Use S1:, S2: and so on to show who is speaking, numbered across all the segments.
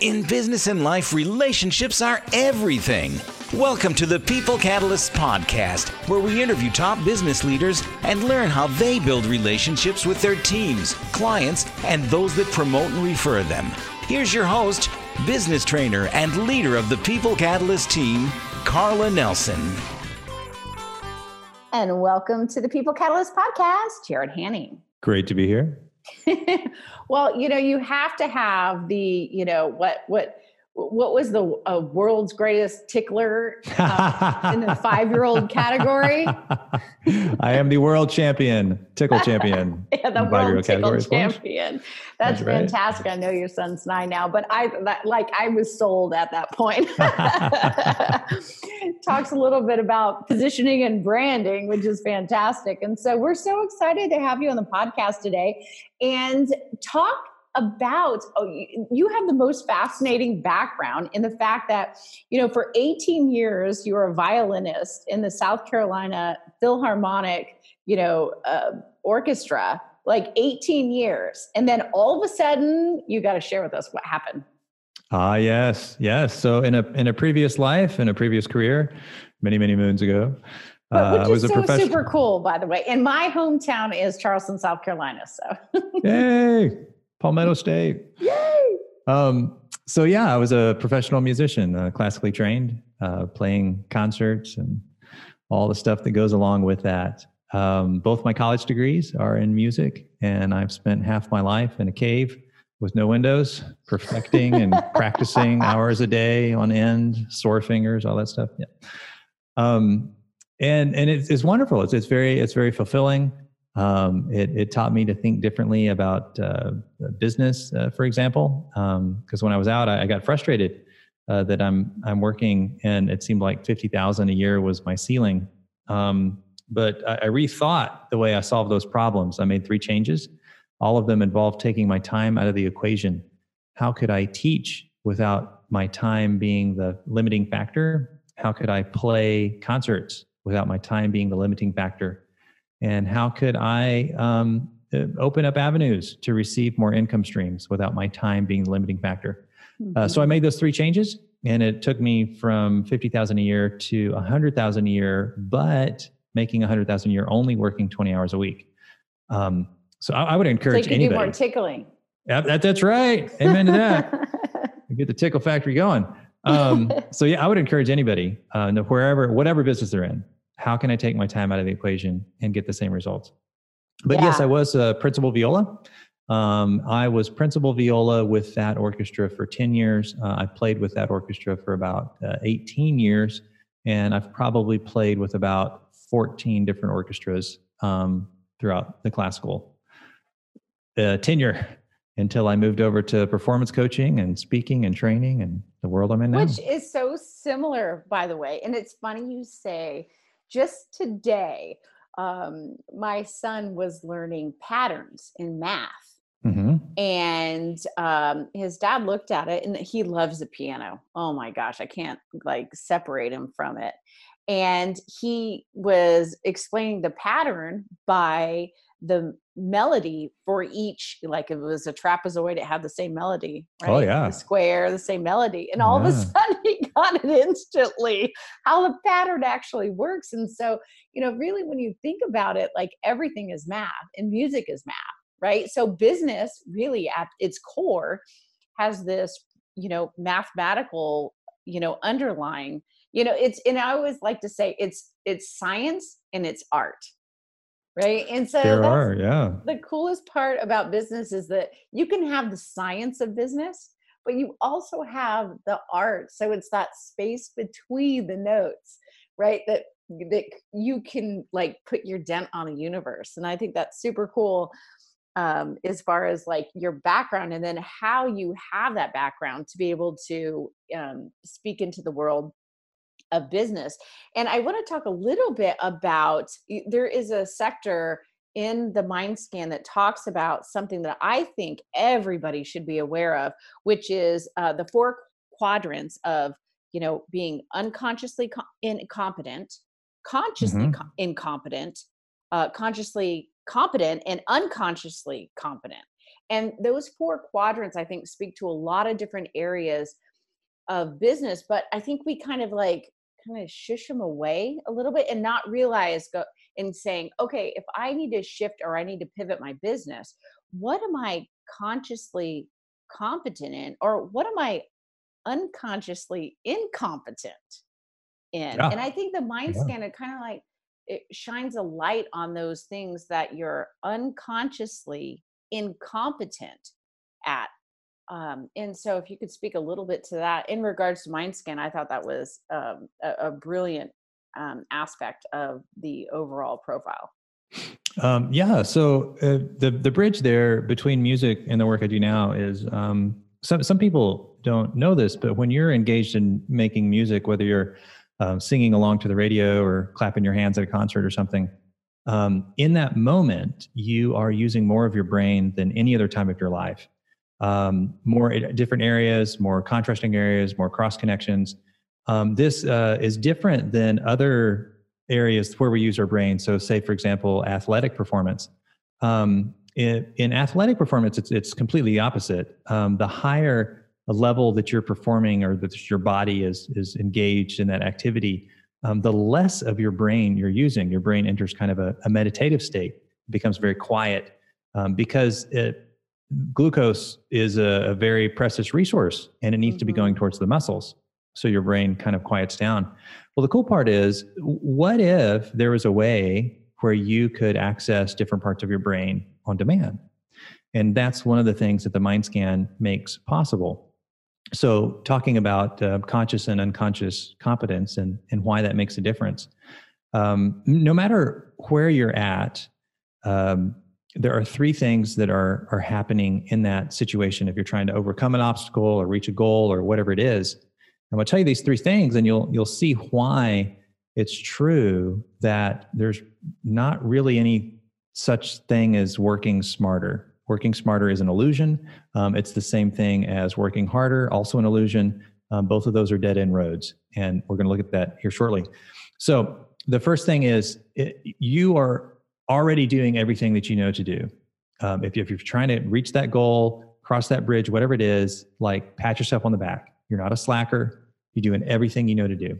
S1: In business and life, relationships are everything. Welcome to the People Catalysts podcast, where we interview top business leaders and learn how they build relationships with their teams, clients, and those that promote and refer them. Here's your host, business trainer, and leader of the People Catalyst team, Karla Nelson.
S2: And welcome to the People Catalyst podcast, Jarrod Haning.
S3: Great to be here.
S2: well, you know, you have to have the, you know, what what what was the uh, world's greatest tickler uh, in the five year old category?
S3: I am the world champion, tickle champion.
S2: yeah, the world tickle champion. That's, That's fantastic. Right. I know your son's nine now, but I that, like I was sold at that point. Talks a little bit about positioning and branding, which is fantastic. And so we're so excited to have you on the podcast today and talk about oh, you have the most fascinating background in the fact that you know for 18 years you were a violinist in the south carolina philharmonic you know uh, orchestra like 18 years and then all of a sudden you got to share with us what happened
S3: ah yes yes so in a in a previous life in a previous career many many moons ago
S2: but which uh, is so super cool, by the way. And my hometown is Charleston, South Carolina. So,
S3: yay! Palmetto State.
S2: Yay!
S3: Um, so yeah, I was a professional musician, uh, classically trained, uh, playing concerts and all the stuff that goes along with that. Um, both my college degrees are in music, and I've spent half my life in a cave with no windows, perfecting and practicing hours a day on end, sore fingers, all that stuff. Yeah. Um, and and it's, it's wonderful. It's it's very it's very fulfilling. Um, it, it, taught me to think differently about uh, business, uh, for example, because um, when I was out, I, I got frustrated uh, that I'm I'm working and it seemed like fifty thousand a year was my ceiling. Um, but I, I, rethought the way I solved those problems. I made three changes. All of them involved taking my time out of the equation. How could I teach without my time being the limiting factor? How could I play concerts without my time being the limiting factor? And how could I um, uh, open up avenues to receive more income streams without my time being the limiting factor. Mm-hmm. Uh, so I mm-hmm. made those three changes, and it took me from fifty thousand a year to a hundred thousand a year, but making a hundred thousand a year only working twenty hours a week. Um, so I, I, would encourage
S2: so you
S3: anybody.
S2: Do more tickling.
S3: Yeah, that, that's right. Amen to that. Get the tickle factory going. Um, so yeah, I would encourage anybody, uh, wherever, whatever business they're in, how can I take my time out of the equation and get the same results? But yeah. yes, I was a principal viola. Um, I was principal viola with that orchestra for 10 years. Uh, I played with that orchestra for about uh, 18 years, and I've probably played with about 14 different orchestras um, throughout the classical uh, tenure until I moved over to performance coaching and speaking and training and the world I'm in now.
S2: Which is so similar, by the way. And it's funny you say just today, um, my son was learning patterns in math. Mm-hmm. And um, his dad looked at it and he loves the piano. Oh my gosh, I can't like separate him from it. And he was explaining the pattern by the melody for each like if it was a trapezoid it had the same melody
S3: oh, right oh yeah
S2: the square the same melody and all yeah. of a sudden he got it instantly how the pattern actually works. And so you know really when you think about it like everything is math and music is math right? So business really at its core has this you know mathematical you know underlying you know it's and i always like to say it's it's science and it's art right? And so
S3: there are yeah.
S2: the coolest part about business is that you can have the science of business but you also have the art so it's that space between the notes right that that you can like put your dent on a universe and i think that's super cool um, as far as like your background and then how you have that background to be able to um, speak into the world of business. And I want to talk a little bit about there is a sector in the mind scan that talks about something that I think everybody should be aware of, which is uh, the four quadrants of you know being unconsciously co- incompetent, consciously mm-hmm. co- incompetent, uh, consciously competent and unconsciously competent. And those four quadrants, I think, speak to a lot of different areas of business. But I think we kind of like kind of shush them away a little bit and not realize go in saying, okay, if I need to shift or I need to pivot my business, what am I consciously competent in, or what am I unconsciously incompetent in? Yeah. And I think the mind yeah. scan, it kind of like it shines a light on those things that you're unconsciously incompetent at. Um, and so, if you could speak a little bit to that in regards to mind scan, I thought that was um, a, a, brilliant um, aspect of the overall profile.
S3: Um, yeah. So uh, the the bridge there between music and the work I do now is um, some some people don't know this, but when you're engaged in making music, whether you're um, singing along to the radio or clapping your hands at a concert or something, um, in that moment, you are using more of your brain than any other time of your life. Um, more different areas, more contrasting areas, more cross connections. Um, this uh, is different than other areas where we use our brain. So, say, for example, athletic performance. Um, in, in, athletic performance, it's, it's completely opposite. Um, the higher a level that you're performing or that your body is is engaged in that activity, um, the less of your brain you're using. Your brain enters kind of a, a meditative state, it becomes very quiet um, because it, glucose is a, a, very precious resource and it needs mm-hmm. to be going mm-hmm. towards the muscles. So your brain kind of quiets down. Well, the cool part is, what if there was a way where you could access different parts of your brain on demand? And that's one of the things that the mind scan makes possible so talking about uh, conscious and unconscious competence and, and why that makes a difference um, no matter where you're at um, there are three things that are are happening in that situation if you're trying to overcome an obstacle or reach a goal or whatever it is i'm going to tell you these three things and you'll you'll see why it's true that there's not really any such thing as working smarter Working smarter is an illusion. Um, it's the same thing as working harder, also an illusion. Um, both of those are dead end roads. And we're going to look at that here shortly. So, the first thing is it, you are already doing everything that you know to do. Um, if, if you're trying to reach that goal, cross that bridge, whatever it is, like pat yourself on the back. You're not a slacker. You're doing everything you know to do.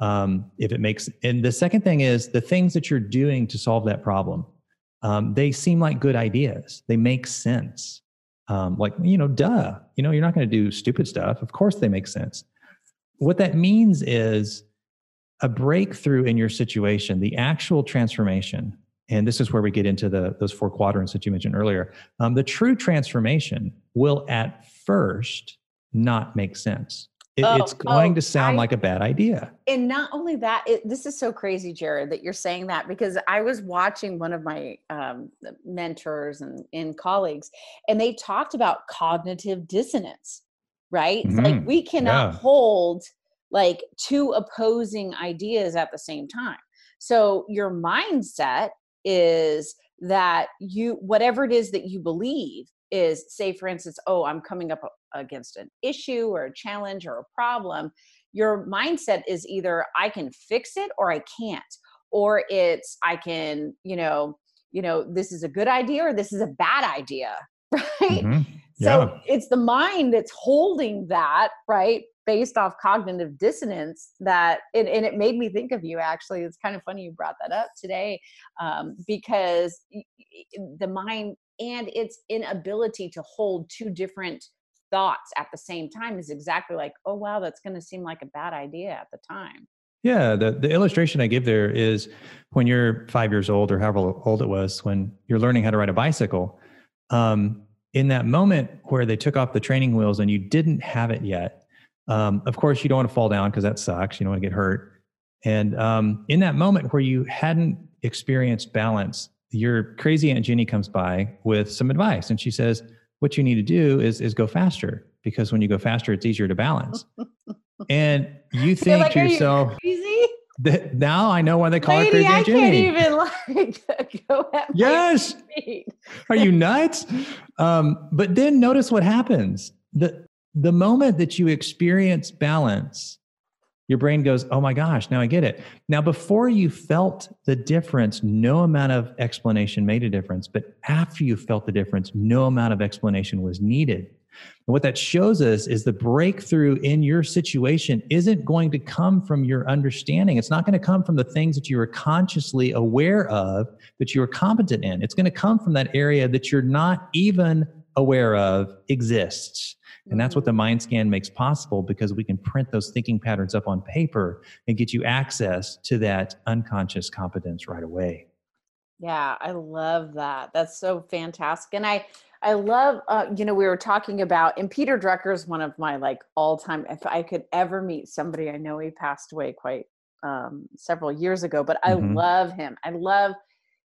S3: Um, if it makes, and the second thing is the things that you're doing to solve that problem um, they seem like good ideas. They make sense. Um, like, you know, duh, you know, you're not going to do stupid stuff. Of course, they make sense. What that means is a breakthrough in your situation, the actual transformation. And this is where we get into the those four quadrants that you mentioned earlier. Um, the true transformation will at first not make sense it, oh, it's going oh, to sound I, like a bad idea.
S2: And not only that, it, this is so crazy, Jarrod, that you're saying that because I was watching one of my um, mentors and, and colleagues, and they talked about cognitive dissonance, right? Mm-hmm. Like we cannot yeah. hold like two opposing ideas at the same time. So your mindset is that you, whatever it is that you believe, is say for instance oh i'm coming up against an issue or a challenge or a problem your mindset is either i can fix it or i can't or it's i can you know you know this is a good idea or this is a bad idea right mm-hmm. yeah. so it's the mind that's holding that right based off cognitive dissonance that and, and, it made me think of you actually. It's kind of funny you brought that up today um, because the mind and its inability to hold two different thoughts at the same time is exactly like oh wow that's going to seem like a bad idea at the time.
S3: Yeah the, the illustration i give there is when you're five years old or however old it was when you're learning how to ride a bicycle um, in that moment where they took off the training wheels and you didn't have it yet um, of course you don't want to fall down because that sucks you don't want to get hurt and um, in that moment where you hadn't experienced balance your crazy aunt Jenny comes by with some advice, and she says, "What you need to do is is go faster because when you go faster, it's easier to balance." and you think like, to yourself, you that now I know why they call Lady, her crazy Aunt Jenny.
S2: I can't even like go at
S3: yes. Are you nuts? Um, but then notice what happens. the The moment that you experience balance, your brain goes, oh my gosh, now I get it. Now, before you felt the difference, no amount of explanation made a difference. But after you felt the difference, no amount of explanation was needed. And what that shows us is the breakthrough in your situation isn't going to come from your understanding. It's not going to come from the things that you are consciously aware of that you are competent in. It's going to come from that area that you're not even aware of exists. And that's what the mind scan makes possible because we can print those thinking patterns up on paper and get you access to that unconscious competence right away.
S2: Yeah, I love that. That's so fantastic. And I I love uh, you know we were talking about and Peter Drucker is one of my like all-time if I could ever meet somebody I know he passed away quite um several years ago, but I mm-hmm. love him. I love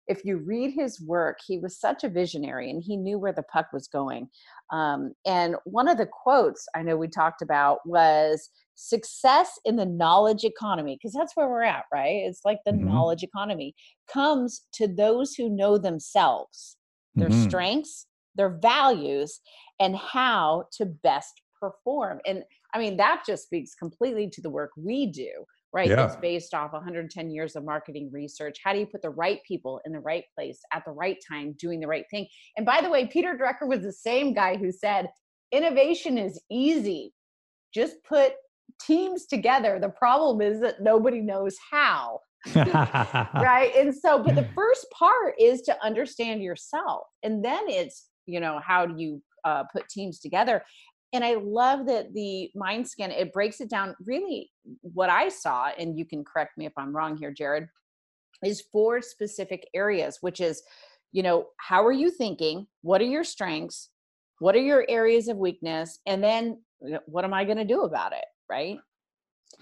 S2: if you read his work, he was such a visionary and he knew where the puck was going. Um, and one of the quotes I know we talked about was success in the knowledge economy, because that's where we're at, right? It's like the mm-hmm. knowledge economy comes to those who know themselves, their mm-hmm. strengths, their values, and how to best perform. And I mean, that just speaks completely to the work we do right? Yeah. That's based off 110 years of marketing research. How do you put the right people in the right place at the right time doing the right thing? And by the way, Peter Drucker was the same guy who said, innovation is easy. Just put teams together. The problem is that nobody knows how. right. And so, but the first part is to understand yourself. And then it's, you know, how do you uh, put teams together? And i love that the mind scan it breaks it down really what i saw and you can correct me if i'm wrong here jarrod is four specific areas which is you know how are you thinking? What are your strengths? What are your areas of weakness? And then what am i going to do about it right?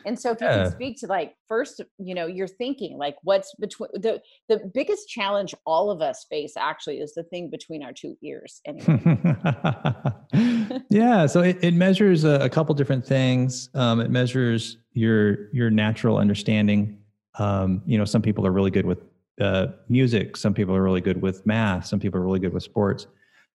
S2: And so if you can speak to like first you know you're thinking like what's between the the biggest challenge all of us face actually is the thing between our two ears anyway
S3: yeah so it, it measures a, a, couple different things. Um, it measures your your natural understanding. Um, you know some people are really good with uh, music some people are really good with math some people are really good with sports.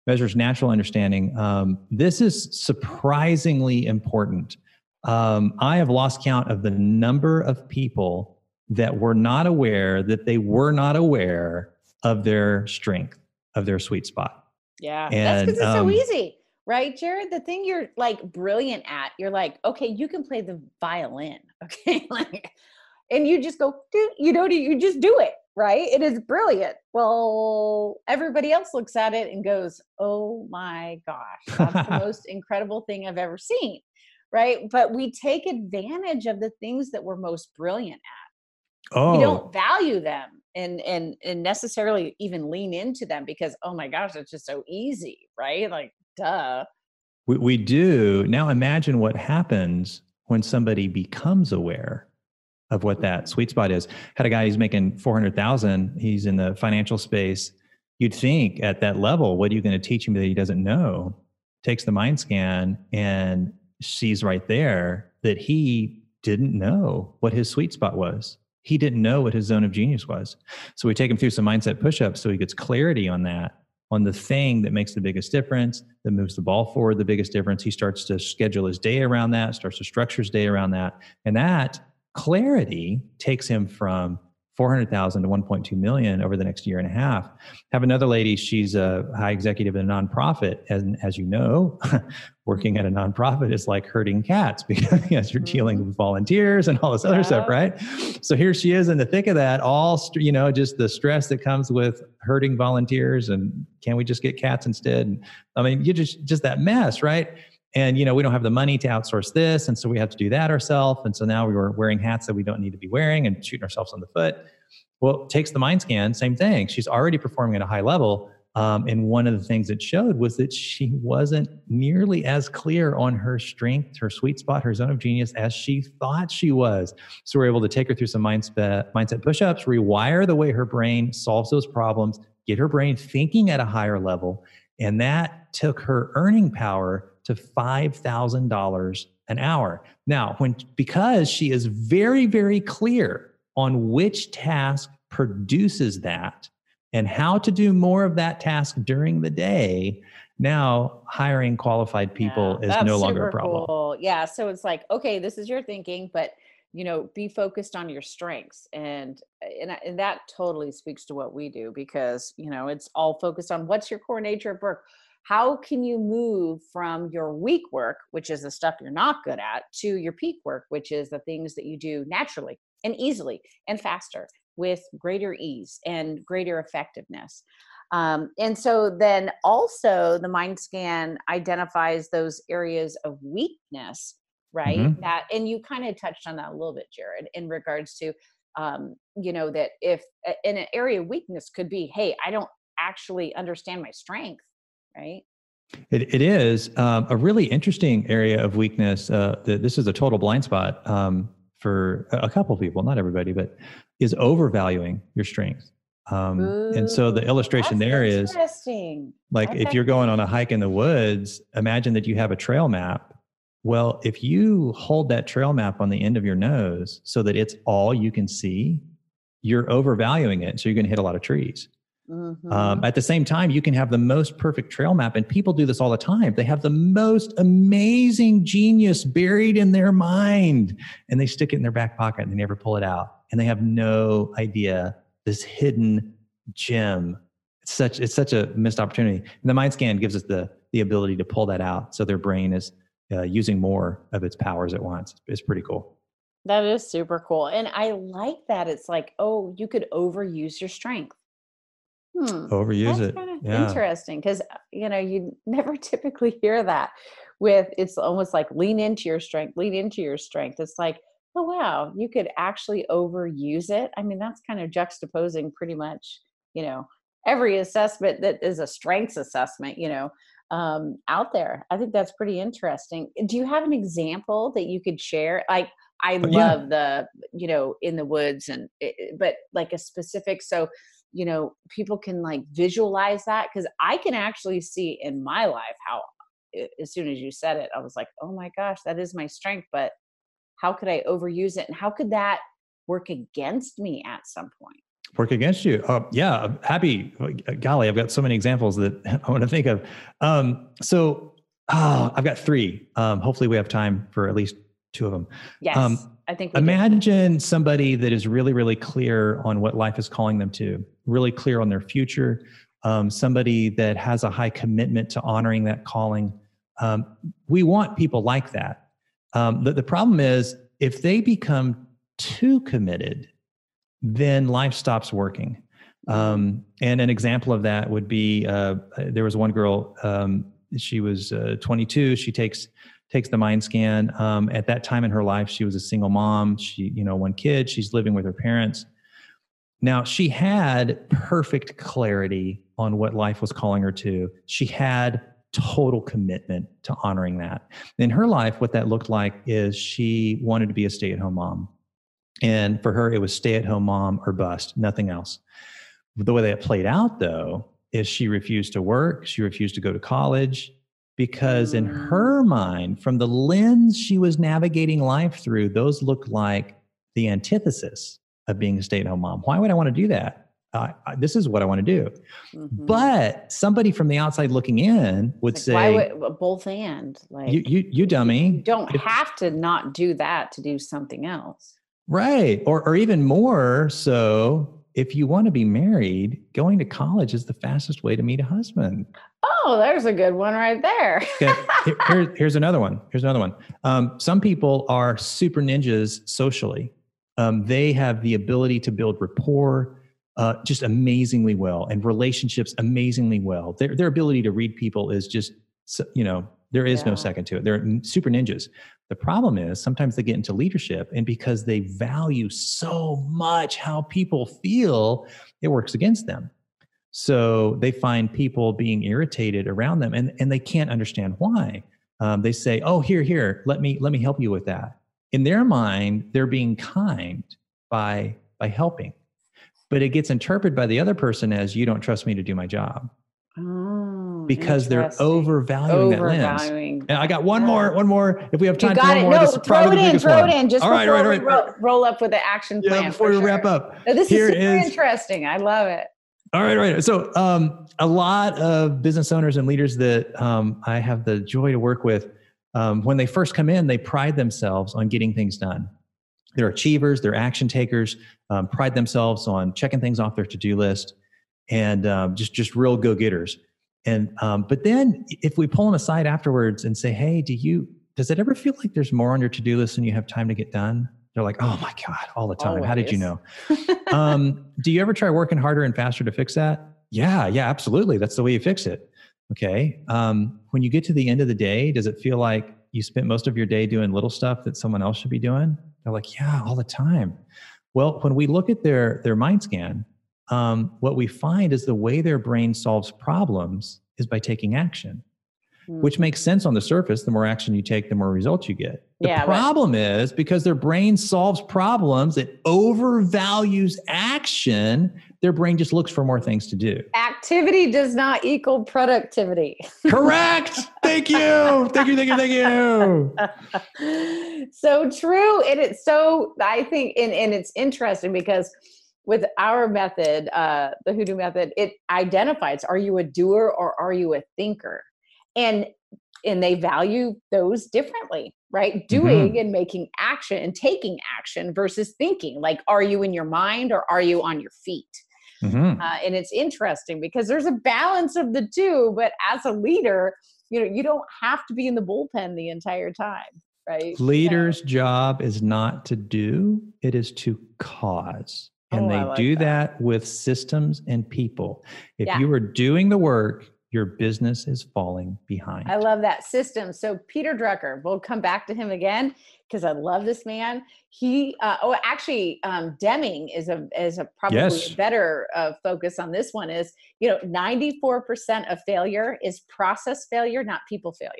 S3: Measures natural understanding. Um, this is surprisingly important. Um, I have lost count of the number of people that were not aware that they were not aware of their strength, of their sweet spot.
S2: Yeah, and, that's because it's um, so easy, right, Jarrod? The thing you're like brilliant at, you're like, okay, you can play the violin, okay, like, and you just go, dude, you know, you just do it, right? It is brilliant. Well, everybody else looks at it and goes, oh my gosh, that's the most incredible thing I've ever seen right? But we take advantage of the things that we're most brilliant at. Oh. We don't value them and and and necessarily even lean into them because oh my gosh, it's just so easy, right? Like duh.
S3: We we do. Now imagine what happens when somebody becomes aware of what that sweet spot is. Had a guy who's making 400,000, he's in the financial space. You'd think at that level, what are you going to teach him that he doesn't know? Takes the mind scan and sees right there that he didn't know what his sweet spot was. He didn't know what his zone of genius was. So we take him through some mindset push ups so he gets clarity on that, on the thing that makes the biggest difference, that moves the ball forward the biggest difference. He starts to schedule his day around that, starts to structure his day around that. And that clarity takes him from 400,000 to 1.2 million over the next year and a half. Have another lady, she's a high executive in a nonprofit. And as you know, working at a nonprofit is like herding cats because you're dealing mm-hmm. with volunteers and all this other yeah. stuff, right? So here she is in the thick of that, all, you know, just the stress that comes with herding volunteers and can we just get cats instead? I mean, you just, just that mess, right? And you know we don't have the money to outsource this and so we have to do that ourselves and so now we were wearing hats that we don't need to be wearing and shooting ourselves on the foot. Well takes the mind scan same thing. She's already performing at a high level um, and one of the things it showed was that she wasn't nearly as clear on her strength her sweet spot her zone of genius as she thought she was. So we're able to take her through some mindset mindset push-ups rewire the way her brain solves those problems get her brain thinking at a higher level and that took her earning power to $5,000 an hour. Now, when because she is very very clear on which task produces that and how to do more of that task during the day, now hiring qualified people yeah, is no longer a problem.
S2: Cool. Yeah, so it's like, okay, this is your thinking, but you know be focused on your strengths and and, and that totally speaks to what we do because you know it's all focused on what's your core nature of work how can you move from your weak work which is the stuff you're not good at to your peak work which is the things that you do naturally and easily and faster with greater ease and greater effectiveness. Um, and so then also the mind scan identifies those areas of weakness right? Mm-hmm. that and you kind of touched on that a little bit jarrod in regards to um, you know that if in an area of weakness could be hey i don't actually understand my strength right
S3: it, it is um, a really interesting area of weakness uh, that this is a total blind spot um, for a couple people not everybody but is overvaluing your strength um, Ooh, and so the illustration there is like if you're going on a hike in the woods imagine that you have a trail map well, if you hold that trail map on the end of your nose so that it's all you can see, you're overvaluing it. So you're going to hit a lot of trees. Mm-hmm. Um, at the same time, you can have the most perfect trail map, and people do this all the time. They have the most amazing genius buried in their mind, and they stick it in their back pocket and they never pull it out. And they have no idea this hidden gem. It's such it's such a missed opportunity. And the mind scan gives us the the ability to pull that out, so their brain is uh, using more of its powers at once. It's pretty cool.
S2: That is super cool. And I like that. It's like, oh, you could overuse your strength.
S3: Hmm. Overuse
S2: it. Yeah. Interesting. Because, uh, you know, you never typically hear that with it's almost like lean into your strength, lean into your strength. It's like, oh, wow, you could actually overuse it. I mean, that's kind of juxtaposing pretty much, you know, every assessment that is a strengths assessment, you know, um, out there. I think that's pretty interesting. Do you have an example that you could share? Like, I love yeah. the, you know, in the woods and, it, but like a specific, so, you know, people can like visualize that because I can actually see in my life how, as soon as you said it, I was like, oh my gosh, that is my strength, but how could I overuse it? And how could that work against me at some point?
S3: work against you. Uh, yeah, happy. Golly, I've got so many examples that I want to think of. Um, so oh, I've got three. Um, hopefully, we have time for at least two of them.
S2: Yes, um, I think.
S3: imagine do. somebody that is really, really clear on what life is calling them to. Really clear on their future. Um, somebody that has a high commitment to honoring that calling. Um, we want people like that. Um, the, the problem is if they become too committed then life stops working. Um, and an example of that would be uh, there was one girl. Um, she was uh, 22. She takes takes the mind scan. Um, at that time in her life, she was a single mom. She, you know, one kid. She's living with her parents. Now she had perfect clarity on what life was calling her to. She had total commitment to honoring that. In her life, what that looked like is she wanted to be a stay at home mom. And for her, it was stay at home mom or bust, nothing else. The way that played out, though, is she refused to work. She refused to go to college because, in her mind, from the lens she was navigating life through, those looked like the antithesis of being a stay at home mom. Why would I want to do that? Uh, this is what I want to do. Mm-hmm. But somebody from the outside looking in would like, say,
S2: "Why would both and
S3: like you, you, you dummy?
S2: You don't if, have to not do that to do something else."
S3: Right. Or, or even more so, if you want to be married, going to college is the fastest way to meet a husband.
S2: Oh, there's a good one right there. okay.
S3: Here, here's another one. Here's another one. Um, some people are super ninjas socially. Um, they have the ability to build rapport uh, just amazingly well and relationships amazingly well. Their, their ability to read people is just, you know, there is yeah. no second to it. They're super ninjas. The problem is sometimes they get into leadership, and because they value so much how people feel, it works against them. So they find people being irritated around them, and, and they can't understand why. Um, they say, "Oh, here, here, let me let me help you with that." In their mind, they're being kind by by helping, but it gets interpreted by the other person as, "You don't trust me to do my job."
S2: Oh,
S3: because they're overvaluing, overvaluing that lens. And I got one yeah. more, one more. If we have time,
S2: you got
S3: it.
S2: More, no, throw it in, throw one. it in. Just all right, all right, all right. Roll, roll, up with the action plan.
S3: Yeah, before we sure. wrap up.
S2: Now, this Here is super is, interesting. I love it.
S3: All right, all right. So, um, a lot of business owners and leaders that um, I have the joy to work with, um, when they first come in, they pride themselves on getting things done. they're achievers, they're action takers, um, pride themselves on checking things off their to-do list, and um, just just real go-getters. And um, but then if we pull them aside afterwards and say, "Hey, do you does it ever feel like there's more on your to-do list than you have time to get done?" They're like, "Oh my god, all the time. Always. How did you know?" um, do you ever try working harder and faster to fix that? Yeah, yeah, absolutely. That's the way you fix it. Okay. Um, when you get to the end of the day, does it feel like you spent most of your day doing little stuff that someone else should be doing? They're like, yeah, all the time. Well, when we look at their their mind scan, um, what we find is the way their brain solves problems is by taking action, which makes sense on the surface. The more action you take, the more results you get. The yeah, problem but- is because their brain solves problems, it overvalues action. Their brain just looks for more things to do.
S2: Activity does not equal productivity.
S3: Correct. thank you. Thank you. Thank you. Thank you.
S2: so true. And it's so, I think, and, and it's interesting because with our method, uh, the WHO-DO method, it identifies are you a doer or are you a thinker? And and they value those differently, right? Doing mm-hmm. and making action and taking action versus thinking. Like, are you in your mind or are you on your feet? Mm-hmm. Uh, and it's interesting because there's a balance of the two. But as a leader, you know, you don't have to be in the bullpen the entire time, right?
S3: Leader's so. job is not to do; it is to cause and oh, they like do that. that. with systems and people. If yeah. you are doing the work, your business is falling behind.
S2: I love that system. So Peter Drucker, we'll come back to him again because I love this man. He, uh, oh, actually, um, Deming is a is a probably yes. a better uh, focus on this one. Is you know, ninety four percent of failure is process failure, not people failure.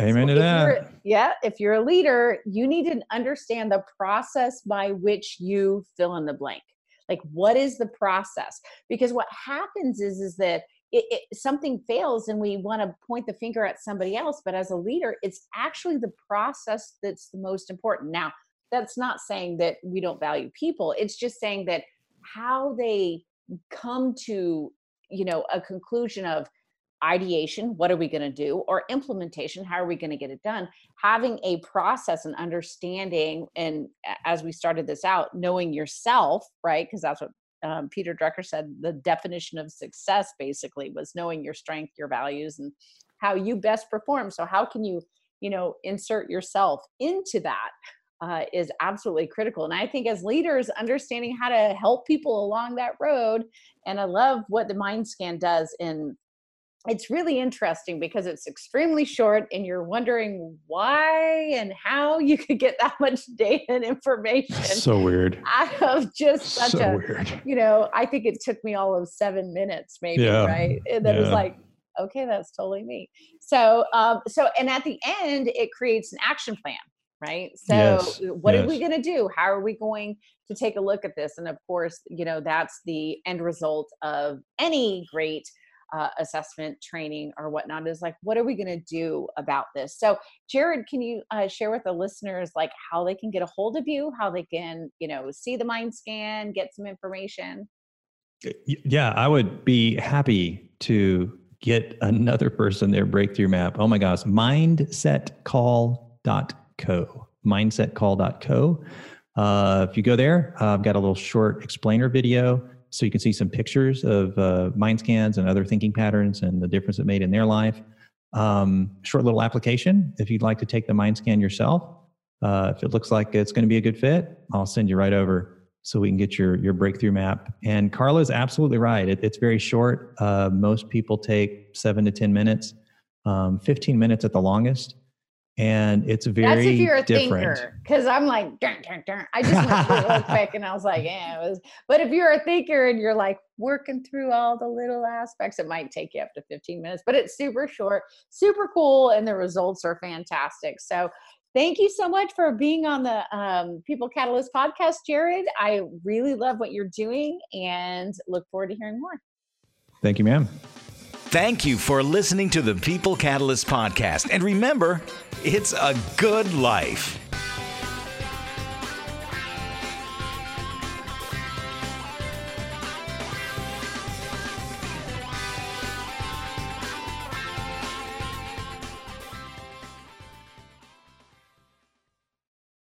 S3: Amen so to that.
S2: Yeah, if you're a leader, you need to understand the process by which you fill in the blank like what is the process because what happens is is that it, it, something fails and we want to point the finger at somebody else but as a leader it's actually the process that's the most important. Now that's not saying that we don't value people it's just saying that how they come to you know a conclusion of ideation what are we going to do or implementation how are we going to get it done? Having a process and understanding and as we started this out knowing yourself right because that's what um, peter drucker said the definition of success basically was knowing your strength your values and how you best perform so how can you you know insert yourself into that uh, is absolutely critical. And I think as leaders, understanding how to help people along that road, and I love what the mind scan does in it's really interesting because it's extremely short and you're wondering why and how you could get that much data and information.
S3: So weird.
S2: I have just such so a, weird. you know, I think it took me all of seven minutes maybe, yeah. right? And then yeah. it's like, okay, that's totally me. So, um, so, and at the end, it creates an action plan, right? So yes. what yes. are we going to do? How are we going to take a look at this? And of course, you know, that's the end result of any great uh, assessment training or whatnot is like what are we going to do about this? So jarrod can you uh, share with the listeners like how they can get a hold of you how they can you know see the mind scan get some information?
S3: Yeah i would be happy to get another person their breakthrough map. Oh my gosh mindsetcall.co mindsetcall.co uh, if you go there i've got a little short explainer video so you can see some pictures of uh, mind scans and other thinking patterns and the difference it made in their life. Um, short little application if you'd like to take the mind scan yourself. Uh, if it looks like it's going to be a good fit, I'll send you right over so we can get your your breakthrough map. And Karla is absolutely right. It, it's very short. Uh, most people take seven to ten minutes, um, fifteen minutes at the longest and it's very that's if you're a different. thinker
S2: because i'm like dun, dun, dun. i just went through it real quick and i was like yeah it was but if you're a thinker and you're like working through all the little aspects it might take you up to 15 minutes but it's super short super cool and the results are fantastic so thank you so much for being on the um, people catalyst podcast jarrod i really love what you're doing and look forward to hearing more
S3: thank you ma'am
S1: Thank you for listening to the People Catalyst podcast. And remember, it's a good life.